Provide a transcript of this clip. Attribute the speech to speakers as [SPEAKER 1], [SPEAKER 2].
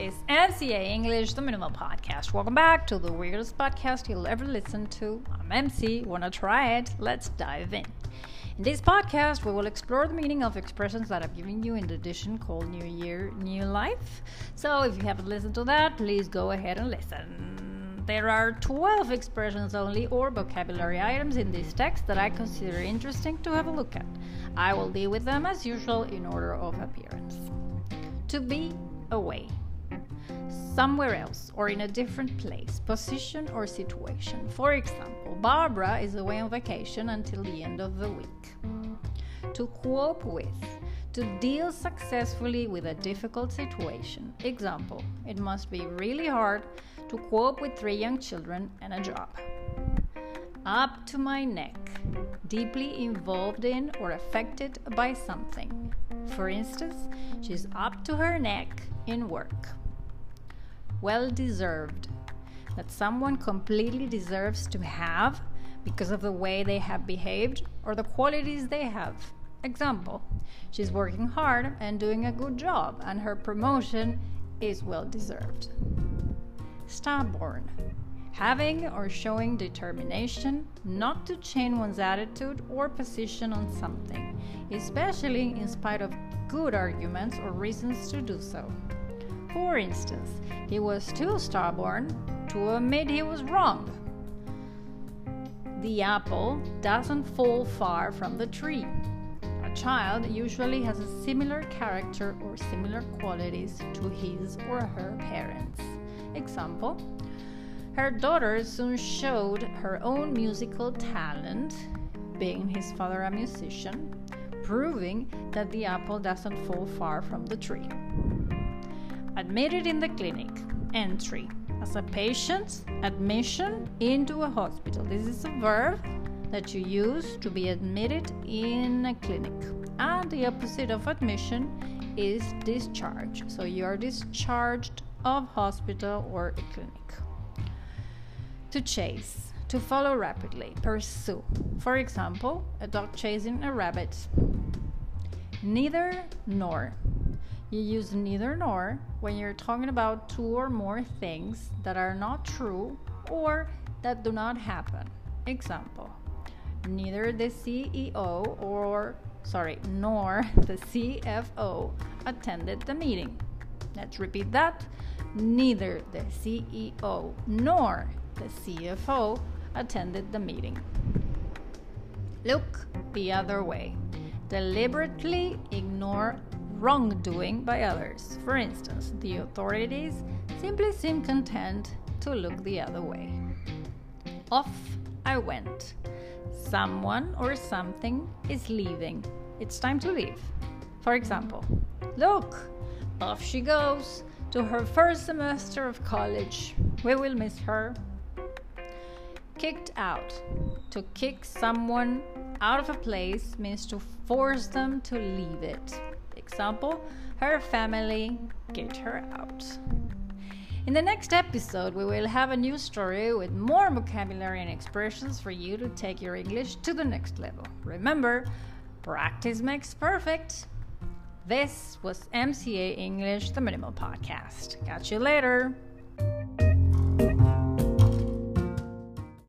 [SPEAKER 1] is MCA English, the Minimal Podcast. Welcome back to the weirdest podcast you'll ever listen to. I'm MC. Wanna try it? Let's dive in. In this podcast, we will explore the meaning of expressions that I've given you in the edition called New Year, New Life. So if you haven't listened to that, please go ahead and listen. There are 12 expressions only or vocabulary items in this text that I consider interesting to have a look at. I will deal with them as usual in order of appearance. To be away somewhere else or in a different place, position, or situation. For example, Barbara is away on vacation until the end of the week. To cope with, to deal successfully with a difficult situation. Example, it must be really hard to cope with three young children and a job. Up to my neck, deeply involved in or affected by something. For instance, she's up to her neck in work well deserved, that someone completely deserves to have because of the way they have behaved or the qualities they have. Example, she's working hard and doing a good job, and her promotion is well deserved. Stubborn, having or showing determination not to change one's attitude or position on something, especially in spite of good arguments or reasons to do so. For instance, he was too stubborn to admit he was wrong. The apple doesn't fall far from the tree. A child usually has a similar character or similar qualities to his or her parents. Example Her daughter soon showed her own musical talent, being his father a musician, proving that the apple doesn't fall far from the tree admitted in the clinic, entry. As a patient, admission into a hospital. This is a verb that you use to be admitted in a clinic. And the opposite of admission is discharge. So you are discharged of hospital or a clinic. To chase, to follow rapidly, pursue. For example, a dog chasing a rabbit. Neither nor. You use neither nor when you're talking about two or more things that are not true or that do not happen. Example Neither the CEO or, sorry, nor the CFO attended the meeting. Let's repeat that. Neither the CEO nor the CFO attended the meeting. Look the other way. Deliberately ignore wrongdoing by others. For instance, the authorities simply seem content to look the other way. Off I went. Someone or something is leaving. It's time to leave. For example, look, off she goes to her first semester of college. We will miss her. Kicked out. To kick someone out of a place means to force them to leave it example, her family get her out. In the next episode, we will have a new story with more vocabulary and expressions for you to take your English to the next level. Remember, practice makes perfect. This was MCA English, the Minimal Podcast. Catch you later.